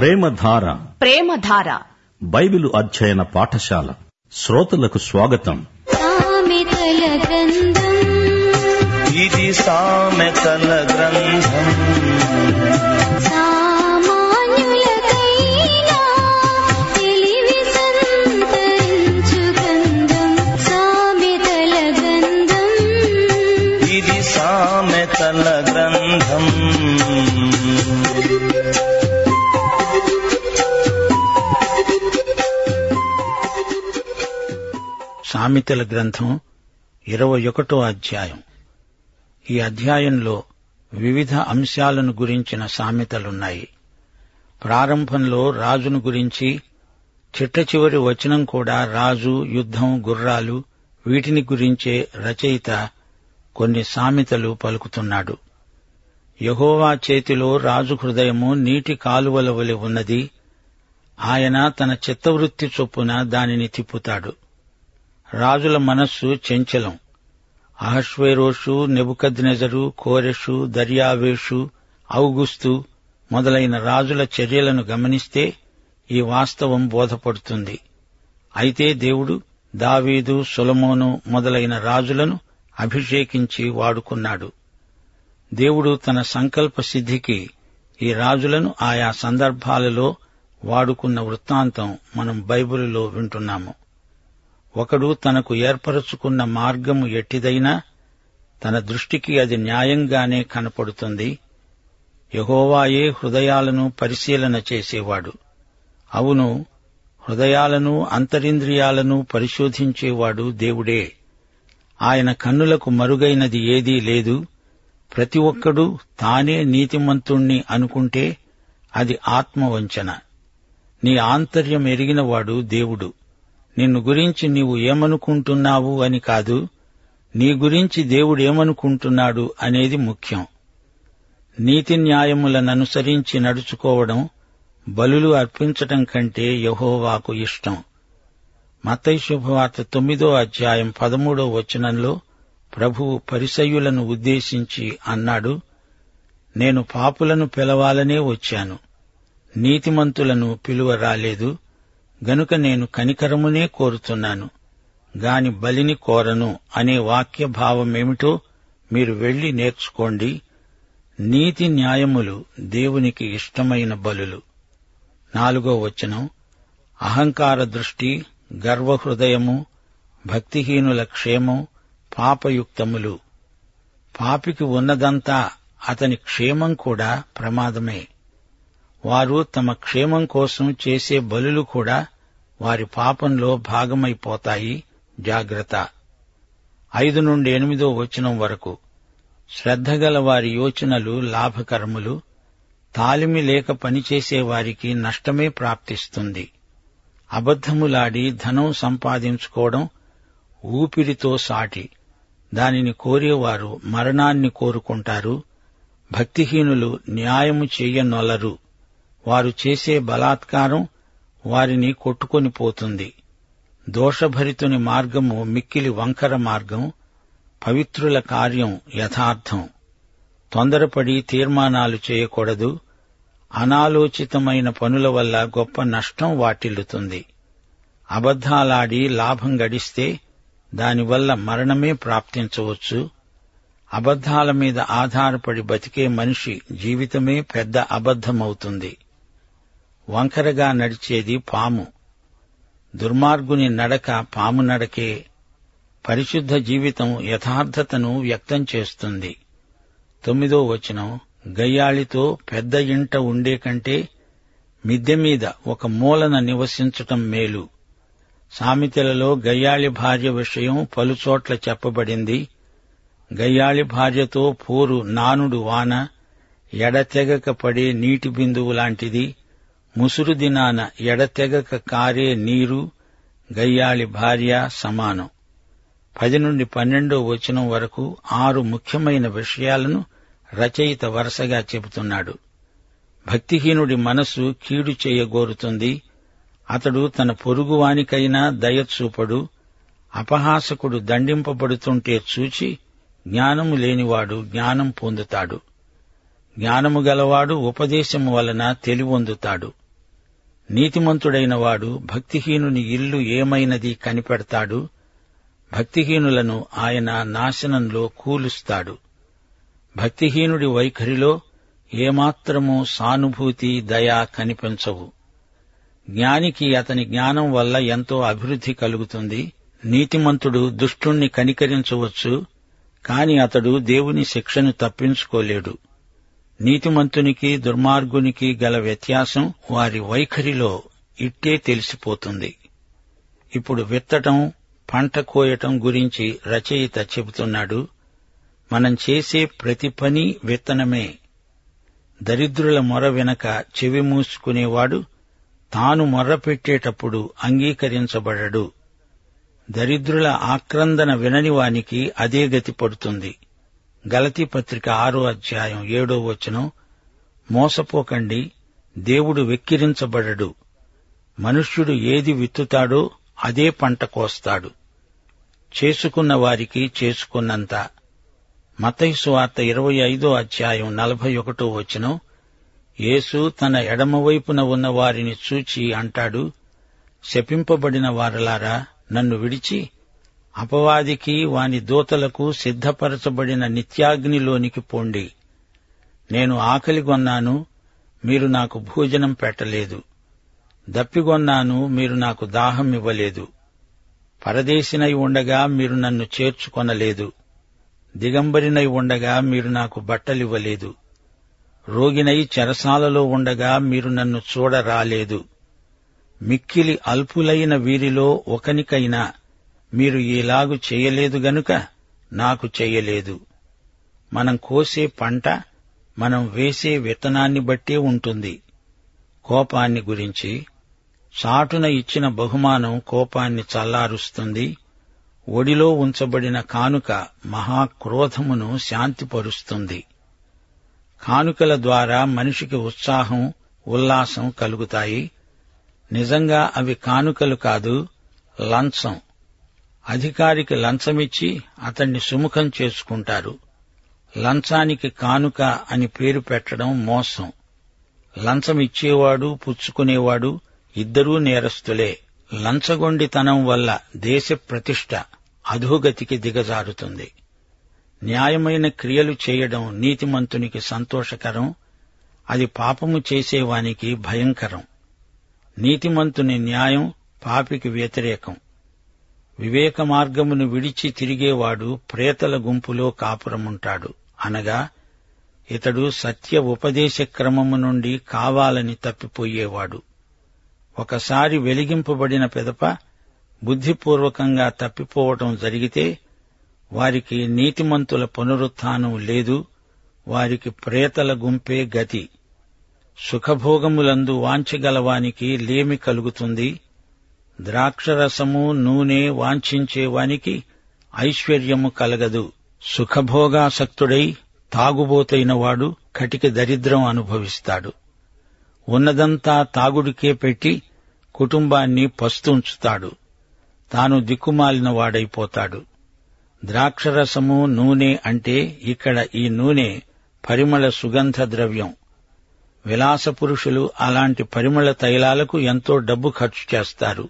ప్రేమధార. ప్రేమధార. Bible అధ్యయన పాఠశాల. శ్రోతలకు స్వాగతం. సామెతల గ్రంథం. ఇది సామెతల గ్రంథం. సామాన్యులకైనా తెలివి సంతరించు గ్రంథం. సామెతల గ్రంథం. ఇది సామెతల గ్రంథం. సామెతల గ్రంథం ఇరవై ఒకటో అధ్యాయం. ఈ అధ్యాయంలో వివిధ అంశాలను గురించిన సామెతలున్నాయి. ప్రారంభంలో రాజును గురించి చిట్ట చివరి వచనం కూడా రాజు యుద్ధం గుర్రాలు వీటిని గురించే రచయిత కొన్ని సామెతలు పలుకుతున్నాడు. యహోవా చేతిలో రాజు హృదయము నీటి కాలువల వలె ఉన్నది. ఆయన తన చిత్తవృత్తి చొప్పున దానిని తిప్పుతాడు. రాజుల మనస్సు చెంచలం. అహశ్వేరోషు నెబుకద్నెజరు కోరెషు దర్యావేషు ఔగుస్తు మొదలైన రాజుల చర్యలను గమనిస్తే ఈ వాస్తవం బోధపడుతుంది. అయితే దేవుడు దావీదు సులమోను మొదలైన రాజులను అభిషేకించి వాడుకున్నాడు. దేవుడు తన సంకల్ప సిద్ధికి ఈ రాజులను ఆయా సందర్భాలలో వాడుకున్న వృత్తాంతం మనం బైబిలులో వింటున్నాము. ఒకడు తనకు ఏర్పరచుకున్న మార్గము ఎట్టిదైనా తన దృష్టికి అది న్యాయంగానే కనపడుతుంది. యహోవాయే హృదయాలను పరిశీలన చేసేవాడు. అవును హృదయాలను అంతరింద్రియాలను పరిశోధించేవాడు దేవుడే. ఆయన కన్నులకు మరుగైనది ఏదీ లేదు. ప్రతి ఒక్కడూ తానే నీతిమంతుణ్ణి అనుకుంటే అది ఆత్మవంచన. నీ ఆంతర్యం ఎరిగినవాడు దేవుడు. నిన్ను గురించి నీవు ఏమనుకుంటున్నావు అని కాదు నీ గురించి దేవుడేమనుకుంటున్నాడు అనేది ముఖ్యం. నీతి న్యాయములననుసరించి నడుచుకోవడం బలులు అర్పించటం కంటే యహోవాకు ఇష్టం. మత్తయి శుభవార్త తొమ్మిదో అధ్యాయం పదమూడో వచనంలో ప్రభువు పరిసయ్యులను ఉద్దేశించి అన్నాడు నేను పాపులను పిలవాలనే వచ్చాను. నీతిమంతులను పిలువ రాలేదు గనుక నేను కనికరమునే కోరుతున్నాను. గాని బలిని కోరను అనే వాక్య భావమేమిటో మీరు వెళ్ళి నేర్చుకోండి. నీతి న్యాయములు దేవునికి ఇష్టమైన బలులు. నాలుగో వచనం. అహంకార దృష్టి గర్వహృదయము భక్తిహీనుల క్షేమం పాపయుక్తములు. పాపికి ఉన్నదంతా అతని క్షేమం కూడా ప్రమాదమే. వారు తమ క్షేమం కోసం చేసే బలులు కూడా వారి పాపంలో భాగమైపోతాయి. జాగ్రత్త. ఐదు నుండి ఎనిమిదో వచనం వరకు. శ్రద్ధగల వారి యోచనలు లాభకరములు. తాలిమి లేక పనిచేసే వారికి నష్టమే ప్రాప్తిస్తుంది. అబద్ధములాడి ధనం సంపాదించుకోవడం ఊపిరితో సాటి. దానిని కోరేవారు మరణాన్ని కోరుకుంటారు. భక్తిహీనులు న్యాయము చెయ్యనొలరు వారు చేసే బలాత్కారం వారిని కొట్టుకొని పోతుంది. దోషభరితుని మార్గము మిక్కిలి వంకర మార్గం పవిత్రుల కార్యం యథార్థం. తొందరపడి తీర్మానాలు చేయకూడదు. అనాలోచితమైన పనుల వల్ల గొప్ప నష్టం వాటిల్లుతుంది. అబద్ధాలాడి లాభం గడిస్తే దానివల్ల మరణమే ప్రాప్తించవచ్చు. అబద్ధాల మీద ఆధారపడి బతికే మనిషి జీవితమే పెద్ద అబద్ధమవుతుంది. వంకరగా నడిచేది పాము. దుర్మార్గుని నడక పాము నడకే పరిశుద్ధ జీవితం యథార్థతను వ్యక్తం చేస్తుంది. తొమ్మిదో వచనం గయ్యాళితో పెద్ద ఇంట ఉండే కంటే మిద్దె మీద ఒక మూలన నివసించటం మేలు. సామెతలలో గయ్యాళి భార్య విషయం పలుచోట్ల చెప్పబడింది. గయ్యాళి భార్యతో పోరు నానుడు వాన ఎడతెగక పడే నీటి బిందువు లాంటిది. ముసురు దినాన ఎడతెగక కారే నీరు గయ్యాళి భార్య సమానం. పది నుండి పన్నెండో వచనం వరకు ఆరు ముఖ్యమైన విషయాలను రచయిత వరుసగా చెబుతున్నాడు. భక్తిహీనుడి మనస్సు కీడు చేయగోరుతుంది. అతడు తన పొరుగువానికైనా దయచూపడు. అపహాసకుడు దండింపబడుతుంటే చూచి జ్ఞానము లేనివాడు జ్ఞానం పొందుతాడు. జ్ఞానము గలవాడు ఉపదేశము వలన తెలివొందుతాడు. నీతిమంతుడైన వాడు భక్తిహీనుని ఇల్లు ఏమైనది కనిపెడతాడు? భక్తిహీనులను ఆయన నాశనంలో కూలుస్తాడు. భక్తిహీనుడి వైఖరిలో ఏమాత్రమూ సానుభూతి దయ కనిపించవు. జ్ఞానికి అతని జ్ఞానం వల్ల ఎంతో అభివృద్ధి కలుగుతుంది. నీతిమంతుడు దుష్టుణ్ణి కనికరించవచ్చు కాని అతడు దేవుని శిక్షను తప్పించుకోలేడు. నీతిమంతునికి దుర్మార్గునికి గల వ్యత్యాసం వారి వైఖరిలో ఇట్టే తెలిసిపోతుంది. ఇప్పుడు విత్తటం పంట కోయటం గురించి రచయిత చెబుతున్నాడు మనం చేసే ప్రతి పని విత్తనమే. దరిద్రుల మొర వెనక చెవి మూసుకునేవాడు తాను మొర్ర పెట్టేటప్పుడు అంగీకరించబడడు. దరిద్రుల ఆక్రందన వినని వానికి అదే గతి పడుతుంది. గలతీ పత్రిక ఆరో అధ్యాయం ఏడో వచనం మోసపోకండి దేవుడు వెక్కిరించబడడు. మనుష్యుడు ఏది విత్తుతాడో అదే పంట కోస్తాడు. చేసుకున్న వారికి చేసుకున్నంత. మతైసు వార్త ఇరవై ఐదో అధ్యాయం నలభై ఒకటో వచనం యేసు తన ఎడమవైపున ఉన్న వారిని చూచి అంటాడు శపింపబడిన వారలారా నన్ను విడిచి అపవాదికి వాని దూతలకు సిద్ధపరచబడిన నిత్యాగ్నిలోనికి పోండి. నేను ఆకలిగొన్నాను మీరు నాకు భోజనం పెట్టలేదు. దప్పిగొన్నాను మీరు నాకు దాహం ఇవ్వలేదు. పరదేశినై ఉండగా మీరు నన్ను చేర్చుకొనలేదు. దిగంబరినై ఉండగా మీరు నాకు బట్టలివ్వలేదు. రోగినై చెరసాలలో ఉండగా మీరు నన్ను చూడరాలేదు. మిక్కిలి అల్పులైన వీరిలో ఒకనికైనా మీరు ఈలాగు చేయలేదు గనుక నాకు చెయ్యలేదు మనం కోసే పంట మనం వేసే విత్తనాన్ని బట్టే ఉంటుంది. కోపాన్ని గురించి చాటున ఇచ్చిన బహుమానం కోపాన్ని చల్లారుస్తుంది. ఒడిలో ఉంచబడిన కానుక మహాక్రోధమును శాంతిపరుస్తుంది. కానుకల ద్వారా మనిషికి ఉత్సాహం ఉల్లాసం కలుగుతాయి. నిజంగా అవి కానుకలు కాదు లంచం. అధికారికి లంచమిచ్చి అతన్ని సుముఖం చేసుకుంటారు. లంచానికి కానుక అని పేరు పెట్టడం మోసం. లంచమిచ్చేవాడు పుచ్చుకునేవాడు ఇద్దరూ నేరస్తులే. లంచగొండితనం వల్ల దేశ ప్రతిష్ట అధోగతికి దిగజారుతుంది. న్యాయమైన క్రియలు చేయడం నీతిమంతునికి సంతోషకరం. అది పాపము చేసేవానికి భయంకరం. నీతిమంతుని న్యాయం పాపికి వ్యతిరేకం. వివేక మార్గమును విడిచి తిరిగేవాడు ప్రేతల గుంపులో కాపురముంటాడు. అనగా ఇతడు సత్య ఉపదేశ క్రమము నుండి కావాలని తప్పిపోయేవాడు. ఒకసారి వెలిగింపబడిన పెదప బుద్ధిపూర్వకంగా తప్పిపోవటం జరిగితే వారికి నీతిమంతుల పునరుత్థానం లేదు వారికి ప్రేతల గుంపే గతి. సుఖభోగములందు వాంఛగలవానికి లేమి కలుగుతుంది. ద్రాక్షరసము నూనె వాంఛించేవానికి ఐశ్వర్యము కలగదు. సుఖభోగాసక్తుడై తాగుబోతైన వాడు కటిక దరిద్రం అనుభవిస్తాడు. ఉన్నదంతా తాగుడికే పెట్టి కుటుంబాన్ని పస్తుంచుతాడు. తాను దిక్కుమాలిన వాడైపోతాడు ద్రాక్షరసము నూనె అంటే ఇక్కడ ఈ నూనె పరిమళ సుగంధ ద్రవ్యం విలాస పురుషులు అలాంటి పరిమళ తైలాలకు ఎంతో డబ్బు ఖర్చు చేస్తారు.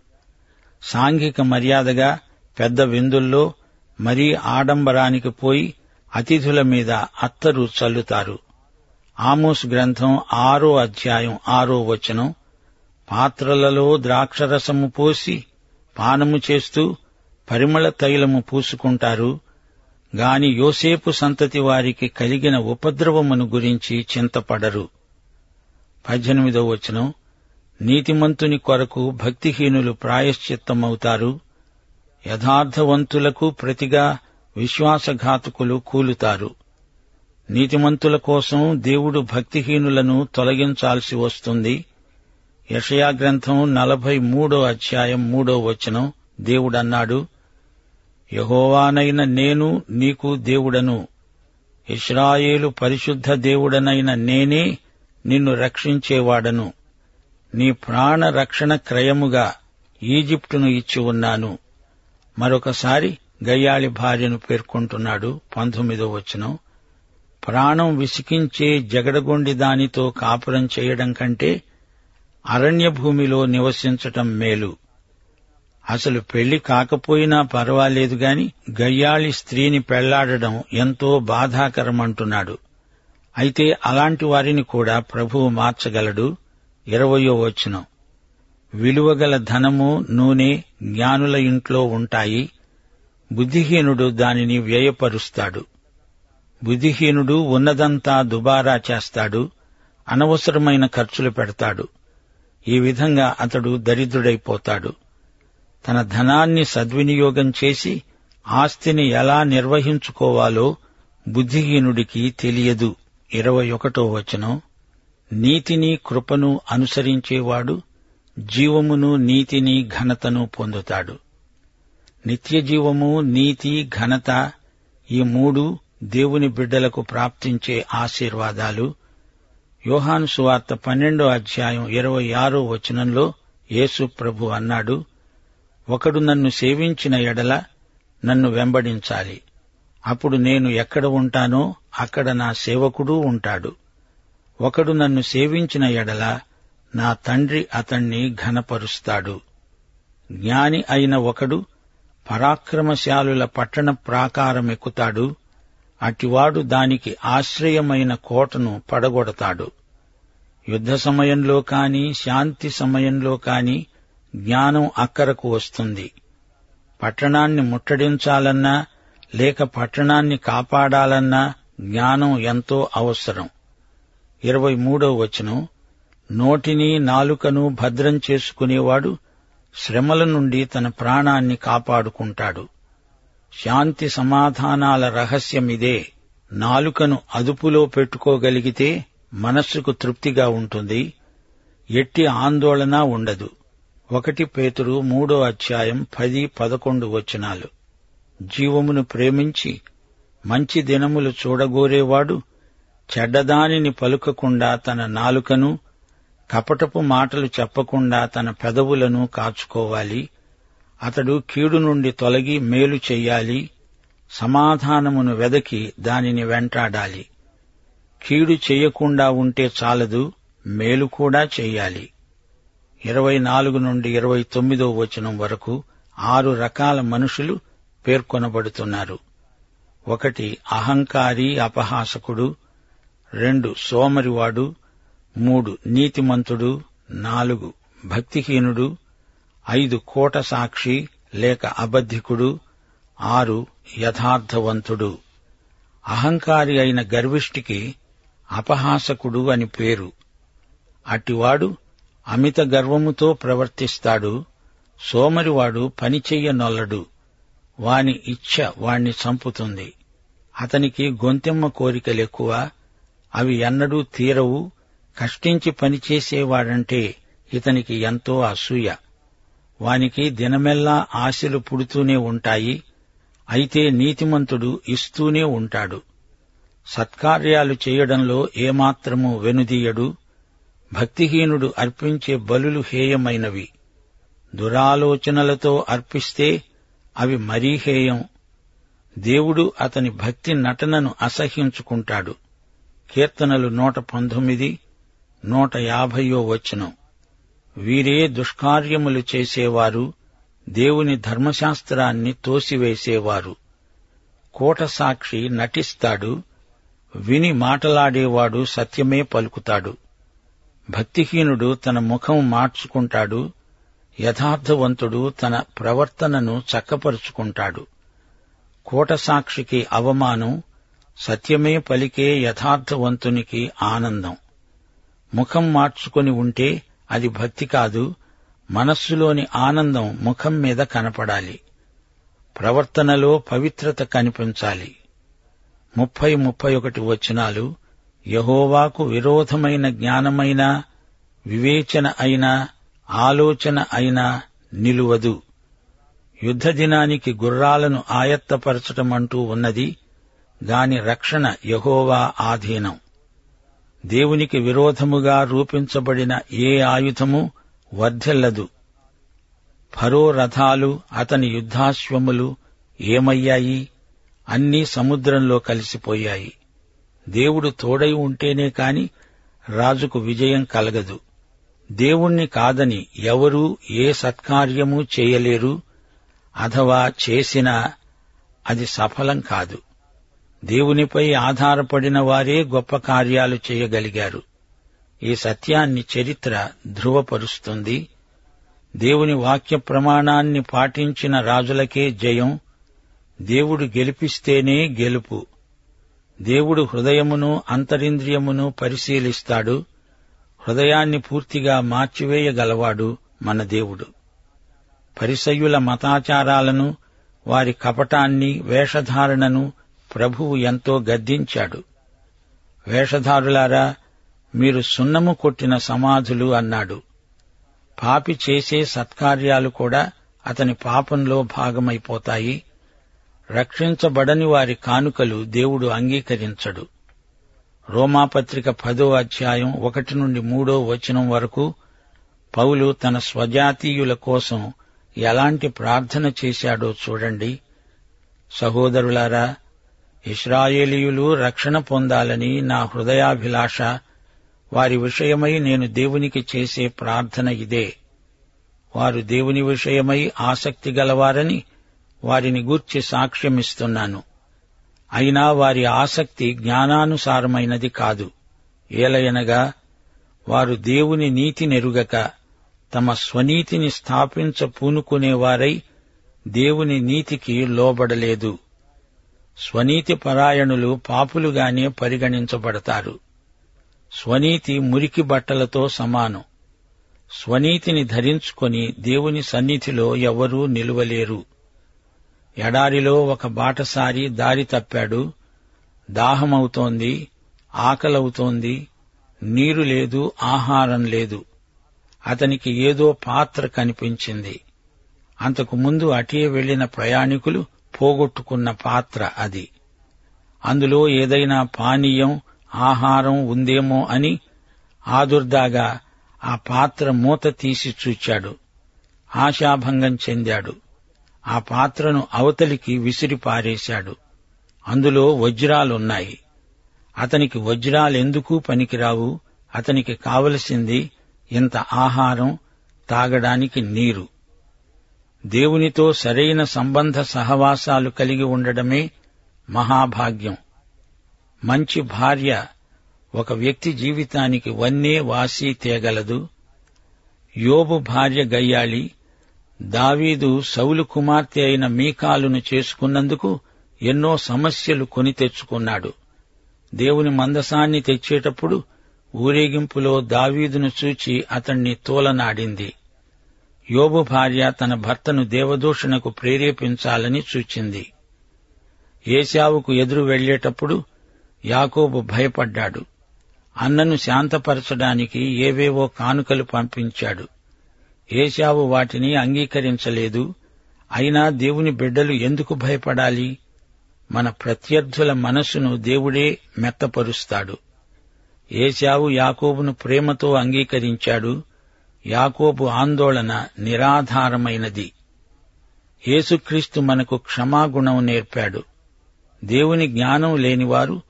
సాంఘిక మర్యాదగా పెద్ద విందుల్లో మరీ ఆడంబరానికి పోయి అతిథుల మీద అత్తరు చల్లుతారు. ఆమోస్ గ్రంథం ఆరో అధ్యాయం ఆరో వచనం పాత్రలలో ద్రాక్షరసము పోసి పానము చేస్తూ పరిమళ తైలము పూసుకుంటారు. గాని యోసేపు సంతతి వారికి కలిగిన ఉపద్రవమును గురించి చింతపడరు. పద్దెనిమిదో వచనం నీతిమంతుని కొరకు భక్తిహీనులు ప్రాయశ్చిత్తమవుతారు. యథార్థవంతులకు ప్రతిగా విశ్వాసఘాతకులు కూలుతారు. నీతిమంతుల కోసం దేవుడు భక్తిహీనులను తొలగించాల్సి వస్తుంది. యషయా గ్రంథం నలభై మూడో అధ్యాయం మూడో వచనం దేవుడన్నాడు యహోవానైన నేను నీకు దేవుడను. ఇస్రాయేలు పరిశుద్ధ దేవుడనైన నేనే నిన్ను రక్షించేవాడను. నీ ప్రాణ రక్షణ క్రయముగా ఈజిప్టును ఇచ్చి ఉన్నాను. మరొకసారి గయ్యాళి భార్యను పేర్కొంటున్నాడు పంతొమ్మిదో వచనం. ప్రాణం విసికించే జగడగొండి దానితో కాపురం చేయడం కంటే అరణ్య భూమిలో నివసించటం మేలు. అసలు పెళ్ళి కాకపోయినా పర్వాలేదు గాని గయ్యాళి స్త్రీని పెళ్ళాడడం ఎంతో బాధాకరమంటున్నాడు. అయితే అలాంటి వారిని కూడా ప్రభువు మార్చగలడు. ఇరవయో వచనం. విలువగల ధనము నూనె జ్ఞానుల ఇంట్లో ఉంటాయి. బుద్ధిహీనుడు దానిని వ్యయపరుస్తాడు. బుద్ధిహీనుడు ఉన్నదంతా దుబారా చేస్తాడు. అనవసరమైన ఖర్చులు పెడతాడు. ఈ విధంగా అతడు దరిద్రుడైపోతాడు. తన ధనాన్ని సద్వినియోగం చేసి ఆస్తిని ఎలా నిర్వహించుకోవాలో బుద్ధిహీనుడికి తెలియదు. ఇరవై ఒకటో వచనం. నీతిని కృపను అనుసరించేవాడు జీవమును నీతిని ఘనతను పొందుతాడు. నిత్యజీవము నీతి ఘనత ఈ మూడు దేవుని బిడ్డలకు ప్రాప్తించే ఆశీర్వాదాలు. యోహాను సువార్త పన్నెండో అధ్యాయం ఇరవై ఆరో వచనంలో యేసు ప్రభు అన్నాడు ఒకడు నన్ను సేవించిన ఎడల నన్ను వెంబడించాలి. అప్పుడు నేను ఎక్కడ ఉంటానో అక్కడ నా సేవకుడూ ఉంటాడు. ఒకడు నన్ను సేవించిన ఎడల నా తండ్రి అతణ్ణి ఘనపరుస్తాడు. జ్ఞాని అయిన ఒకడు పరాక్రమశాలుల పట్టణ ప్రాకారమెక్కుతాడు. అటివాడు దానికి ఆశ్రయమైన కోటను పడగొడతాడు. యుద్ధ సమయంలో కాని శాంతి సమయంలో కాని జ్ఞానం అక్కరకు వస్తుంది. పట్టణాన్ని ముట్టడించాలన్నా లేక పట్టణాన్ని కాపాడాలన్నా జ్ఞానం ఎంతో అవసరం. ఇరవై మూడో వచనం నోటిని నాలుకను భద్రం చేసుకునేవాడు శ్రమల నుండి తన ప్రాణాన్ని కాపాడుకుంటాడు. శాంతి సమాధానాల రహస్యమిదే నాలుకను అదుపులో పెట్టుకోగలిగితే మనస్సుకు తృప్తిగా ఉంటుంది. ఎట్టి ఆందోళన ఉండదు. ఒకటి పేతురు మూడో అధ్యాయం పది పదకొండు వచనాలు. జీవమును ప్రేమించి మంచి దినములు చూడగోరేవాడు చెడ్డదానిని పలుకకుండా తన నాలుకను కపటపు మాటలు చెప్పకుండా తన పెదవులను కాచుకోవాలి. అతడు కీడు నుండి తొలగి మేలు చెయ్యాలి. సమాధానమును వెదకి దానిని వెంటాడాలి. కీడు చెయ్యకుండా ఉంటే చాలదు మేలు కూడా చెయ్యాలి. ఇరవై నాలుగు నుండి ఇరవై తొమ్మిదో వచనం వరకు ఆరు రకాల మనుషులు పేర్కొనబడుతున్నారు. ఒకటి అహంకారి అపహాసకుడు రెండు సోమరివాడు మూడు నీతిమంతుడు నాలుగు భక్తిహీనుడు ఐదు కోట సాక్షి లేక అబద్ధికుడు ఆరు యథార్థవంతుడు. అహంకారి అయిన గర్విష్టికి అపహాసకుడు అని పేరు. అట్టివాడు అమిత గర్వముతో ప్రవర్తిస్తాడు సోమరివాడు పనిచెయ్యనొల్లడు. వాని ఇచ్ఛ వాణ్ణి చంపుతుంది. అతనికి గొంతెమ్మ కోరికలెక్కువ అవి ఎన్నడూ తీరవు. కష్టించి పనిచేసేవాడంటే ఇతనికి ఎంతో అసూయ. వానికి దినమెల్లా ఆశలు పుడుతూనే ఉంటాయి. అయితే నీతిమంతుడు ఇస్తూనే ఉంటాడు. సత్కార్యాలు చేయడంలో ఏమాత్రము వెనుదీయడు. భక్తిహీనుడు అర్పించే బలులు హేయమైనవి. దురాలోచనలతో అర్పిస్తే అవి మరీ హేయం. దేవుడు అతని భక్తి నటనను అసహ్యించుకుంటాడు. కీర్తనలు నూట పంతొమ్మిది నూట యాభయో వచనం. వీరే దుష్కార్యములు చేసేవారు దేవుని ధర్మశాస్త్రాన్ని తోసివేసేవారు. కూటసాక్షి నటిస్తాడు విని మాటలాడేవాడు సత్యమే పలుకుతాడు. భక్తిహీనుడు తన ముఖం మార్చుకుంటాడు యథార్థవంతుడు తన ప్రవర్తనను చక్కపరుచుకుంటాడు. కూటసాక్షికి అవమానం సత్యమే పలికే యథార్థవంతునికి ఆనందం. ముఖం మార్చుకొని ఉంటే అది భక్తి కాదు మనస్సులోని ఆనందం ముఖం మీద కనపడాలి. ప్రవర్తనలో పవిత్రత కనిపించాలి. ముప్పై ముప్పై ఒకటి వచనాలు యహోవాకు విరోధమైన జ్ఞానమైన వివేచన అయినా ఆలోచన అయినా నిలువదు. యుద్ధ దినానికి గుర్రాలను ఆయత్తపరచటమంటూ ఉన్నది దాని రక్షణ యహోవా ఆధీనం. దేవునికి విరోధముగా రూపించబడిన ఏ ఆయుధము వర్ధిల్లదు. ఫరో రథాలు అతని యుద్ధాశ్వములు ఏమయ్యాయి? అన్నీ సముద్రంలో కలిసిపోయాయి. దేవుడు తోడై ఉంటేనే కాని రాజుకు విజయం కలగదు. దేవుణ్ణి కాదని ఎవరూ ఏ సత్కార్యమూ చేయలేరు అథవా చేసినా అది సఫలం కాదు. దేవునిపై ఆధారపడిన వారే గొప్ప కార్యాలు చేయగలిగారు. ఈ సత్యాన్ని చరిత్ర ధృవపరుస్తుంది. దేవుని వాక్య ప్రమాణాన్ని పాటించిన రాజులకే జయం. దేవుడు గెలిపిస్తేనే గెలుపు. దేవుడు హృదయమును అంతరింద్రియమును పరిశీలిస్తాడు. హృదయాన్ని పూర్తిగా మార్చివేయగలవాడు మన దేవుడు. పరిసయ్యుల మతాచారాలను వారి కపటాన్ని వేషధారణను ప్రభువు ఎంతో గద్దించాడు. వేషధారులారా మీరు సున్నము కొట్టిన సమాధులు అన్నాడు. పాపి చేసే సత్కార్యాలు కూడా అతని పాపంలో భాగమైపోతాయి. రక్షించబడని వారి కానుకలు దేవుడు అంగీకరించడు. రోమాపత్రిక పదో అధ్యాయం ఒకటి నుండి మూడో వచనం వరకు పౌలు తన స్వజాతీయుల కోసం ఎలాంటి ప్రార్థన చేశాడో చూడండి. సహోదరులారా ఇస్రాయేలీయులు రక్షణ పొందాలని నా హృదయాభిలాష. వారి విషయమై నేను దేవునికి చేసే ప్రార్థన ఇదే. వారు దేవుని విషయమై ఆసక్తి గలవారని వారిని గూర్చి సాక్ష్యమిస్తున్నాను. అయినా వారి ఆసక్తి జ్ఞానానుసారమైనది కాదు. ఏలయనగా వారు దేవుని నీతి నెరుగక తమ స్వనీతిని స్థాపించ పూనుకునేవారై దేవుని నీతికి లోబడలేదు. స్వనీతి పరాయణులు పాపులుగానే పరిగణించబడతారు. స్వనీతి మురికి బట్టలతో సమానం. స్వనీతిని ధరించుకొని దేవుని సన్నిధిలో ఎవరూ నిలువలేరు. ఎడారిలో ఒక బాటసారి దారి తప్పాడు. దాహమవుతోంది ఆకలవుతోంది. నీరు లేదు ఆహారం లేదు. అతనికి ఏదో పాత్ర కనిపించింది. అంతకు ముందు అటే వెళ్ళిన ప్రయాణికులు పోగొట్టుకున్న పాత్ర అది. అందులో ఏదైనా పానీయం ఆహారం ఉందేమో అని ఆదుర్దాగా ఆ పాత్ర మూత తీసి చూచాడు. ఆశాభంగం చెందాడు. ఆ పాత్రను అవతలికి విసిరి పారేశాడు. అందులో వజ్రాలున్నాయి. అతనికి వజ్రాలెందుకు పనికిరావు? అతనికి కావలసింది ఇంత ఆహారం తాగడానికి నీరు. దేవునితో సరైన సంబంధ సహవాసాలు కలిగి ఉండడమే మహాభాగ్యం. మంచి భార్య ఒక వ్యక్తి జీవితానికి వన్నే వాసి తేగలదు. యోబు భార్య గయ్యాళి దావీదు సౌలు కుమార్తె అయిన మీకాలును చేసుకున్నందుకు ఎన్నో సమస్యలు కొని తెచ్చుకున్నాడు. దేవుని మందసాన్ని తెచ్చేటప్పుడు ఊరేగింపులో దావీదును చూచి అతణ్ణి తోలనాడింది. యోబు భార్య తన భర్తను దేవదూషణకు ప్రేరేపించాలని సూచింది. ఏశావుకు ఎదురు వెళ్ళేటప్పుడు యాకోబు భయపడ్డాడు. అన్నను శాంతపరచడానికి ఏవేవో కానుకలు పంపించాడు. ఏశావు వాటిని అంగీకరించలేదు. అయినా దేవుని బిడ్డలు ఎందుకు భయపడాలి? మన ప్రత్యర్థుల మనస్సును దేవుడే మెత్తపరుస్తాడు. ఏశావు యాకోబును ప్రేమతో అంగీకరించాడు. యాకోబు ఆందోళన నిరాధారమైనది. యేసుక్రీస్తు మనకు క్షమాగుణం నేర్పాడు. దేవుని జ్ఞానం లేనివారు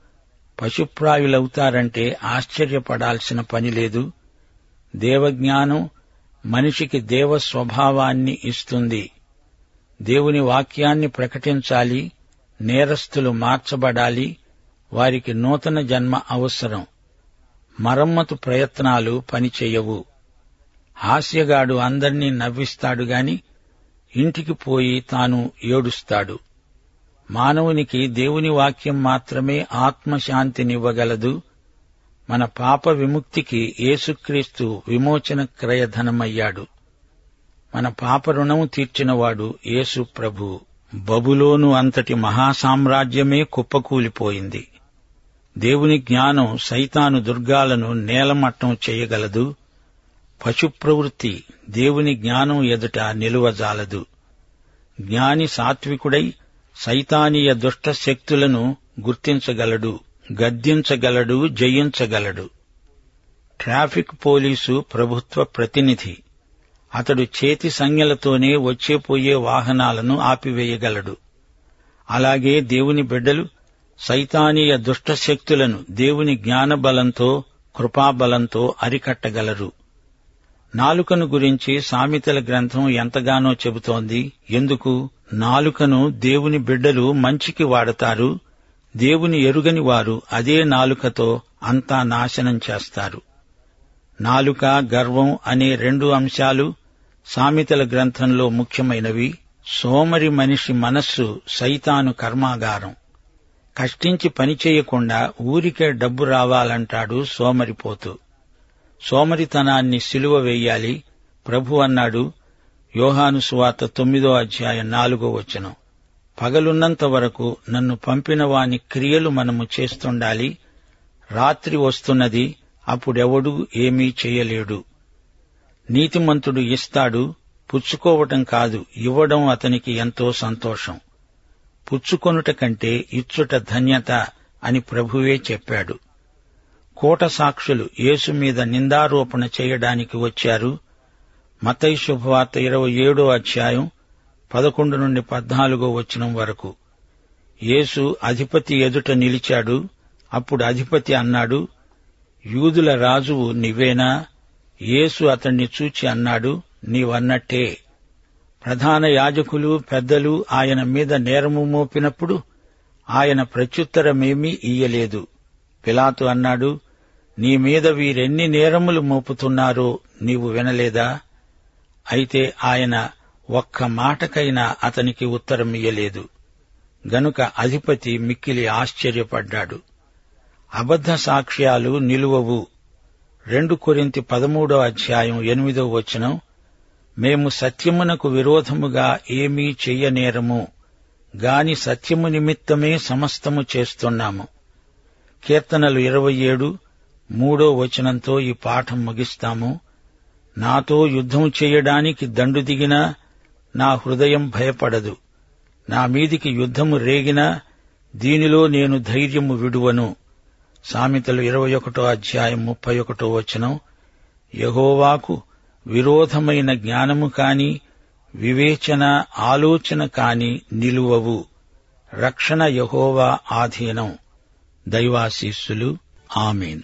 పశుప్రాయులవుతారంటే ఆశ్చర్యపడాల్సిన పని లేదు. దేవజ్ఞానం మనిషికి దేవ స్వభావాన్ని ఇస్తుంది. దేవుని వాక్యాన్ని ప్రకటించాలి నేరస్తులు మార్చబడాలి వారికి నూతన జన్మ అవసరం. మరమ్మతు ప్రయత్నాలు పనిచేయవు. హాస్యగాడు అందర్నీ నవ్విస్తాడు గాని ఇంటికి పోయి తాను ఏడుస్తాడు. మానవునికి దేవుని వాక్యం మాత్రమే ఆత్మశాంతినివ్వగలదు. మన పాప విముక్తికి యేసుక్రీస్తు విమోచన క్రయధనమయ్యాడు. మన పాప రుణము తీర్చినవాడు యేసు ప్రభు. బబులోను అంతటి మహాసామ్రాజ్యమే కుప్పకూలిపోయింది. దేవుని జ్ఞానం సైతాను దుర్గాలను నేలమట్టం చేయగలదు. పశు ప్రవృత్తి దేవుని జ్ఞానం ఎదుట నిలువజాలదు. జ్ఞాని సాత్వికుడై సైతానీయ దుష్ట శక్తులను గుర్తించగలడు గద్దించగలడు జయించగలడు. ట్రాఫిక్ పోలీసు ప్రభుత్వ ప్రతినిధి. అతడు చేతి సంజ్ఞలతోనే వచ్చేపోయే వాహనాలను ఆపివేయగలడు. అలాగే దేవుని బిడ్డలు సైతానీయ దుష్ట శక్తులను దేవుని జ్ఞానబలంతో కృపాబలంతో అరికట్టగలరు. నాలుకను గురించి సామెతల గ్రంథం ఎంతగానో చెబుతోంది. ఎందుకు? నాలుకను దేవుని బిడ్డలు మంచికి వాడతారు. దేవుని ఎరుగని వారు అదే నాలుకతో అంతా నాశనం చేస్తారు. నాలుక గర్వం అనే రెండు అంశాలు సామెతల గ్రంథంలో ముఖ్యమైనవి. సోమరి మనిషి మనస్సు సైతాను కర్మాగారం. కష్టించి పని చేయకుండా ఊరికే డబ్బు రావాలంటాడు సోమరిపోతూ. సోమరితనాన్ని సిలువ వేయాలి. ప్రభు అన్నాడు యోహాను సువార్త తొమ్మిదో అధ్యాయం నాలుగో వచనం. పగలున్నంత వరకు నన్ను పంపిన వాని క్రియలు మనము చేస్తుండాలి. రాత్రి వస్తున్నది అప్పుడెవడూ ఏమీ చేయలేడు. నీతిమంతుడు ఇస్తాడు పుచ్చుకోవటం కాదు ఇవ్వడం అతనికి ఎంతో సంతోషం. పుచ్చుకొనుట కంటే ఇచ్చుట ధన్యత అని ప్రభువే చెప్పాడు. కూట సాక్షులు యేసు మీద నిందారోపణ చేయడానికి వచ్చారు. మతై శుభవార్త ఇరవై ఏడో అధ్యాయం పదకొండు నుండి పద్నాలుగో వచనం వరకు. యేసు అధిపతి ఎదుట నిలిచాడు. అప్పుడు అధిపతి అన్నాడు యూదుల రాజువు నివేనా? యేసు అతణ్ణి చూచి అన్నాడు నీవన్నట్టే. ప్రధాన యాజకులు పెద్దలు ఆయన మీద నేరము మోపినప్పుడు ఆయన ప్రత్యుత్తరమేమీ ఇయ్యలేదు. పిలాతు అన్నాడు నీ మీద వీరెన్ని నేరములు మోపుతున్నారో నీవు వినలేదా? అయితే ఆయన ఒక్క మాటకైనా అతనికి ఉత్తరం ఇయ్యలేదు. గనుక అధిపతి మిక్కిలి ఆశ్చర్యపడ్డాడు. అబద్ధ సాక్ష్యాలు నిలువవు. రెండు కొరింతి పదమూడో అధ్యాయం ఎనిమిదో వచనం మేము సత్యమునకు విరోధముగా ఏమీ చెయ్యనేరము. గాని సత్యము నిమిత్తమే సమస్తము చేస్తున్నాము. కీర్తనలు ఇరవై ఏడు మూడో వచనంతో ఈ పాఠం ముగిస్తాము. నాతో యుద్ధం చేయడానికి దండు దిగినా నా హృదయం భయపడదు. నా మీదికి యుద్ధము రేగినా దీనిలో నేను ధైర్యము విడువను. సామెతలు ఇరవై ఒకటో అధ్యాయం ముప్పై ఒకటో వచనం. యహోవాకు విరోధమైన జ్ఞానము కాని వివేచన ఆలోచన కాని నిలువవు. రక్షణ యహోవా ఆధీనం. దైవాశీస్సులు. ఆమెన్.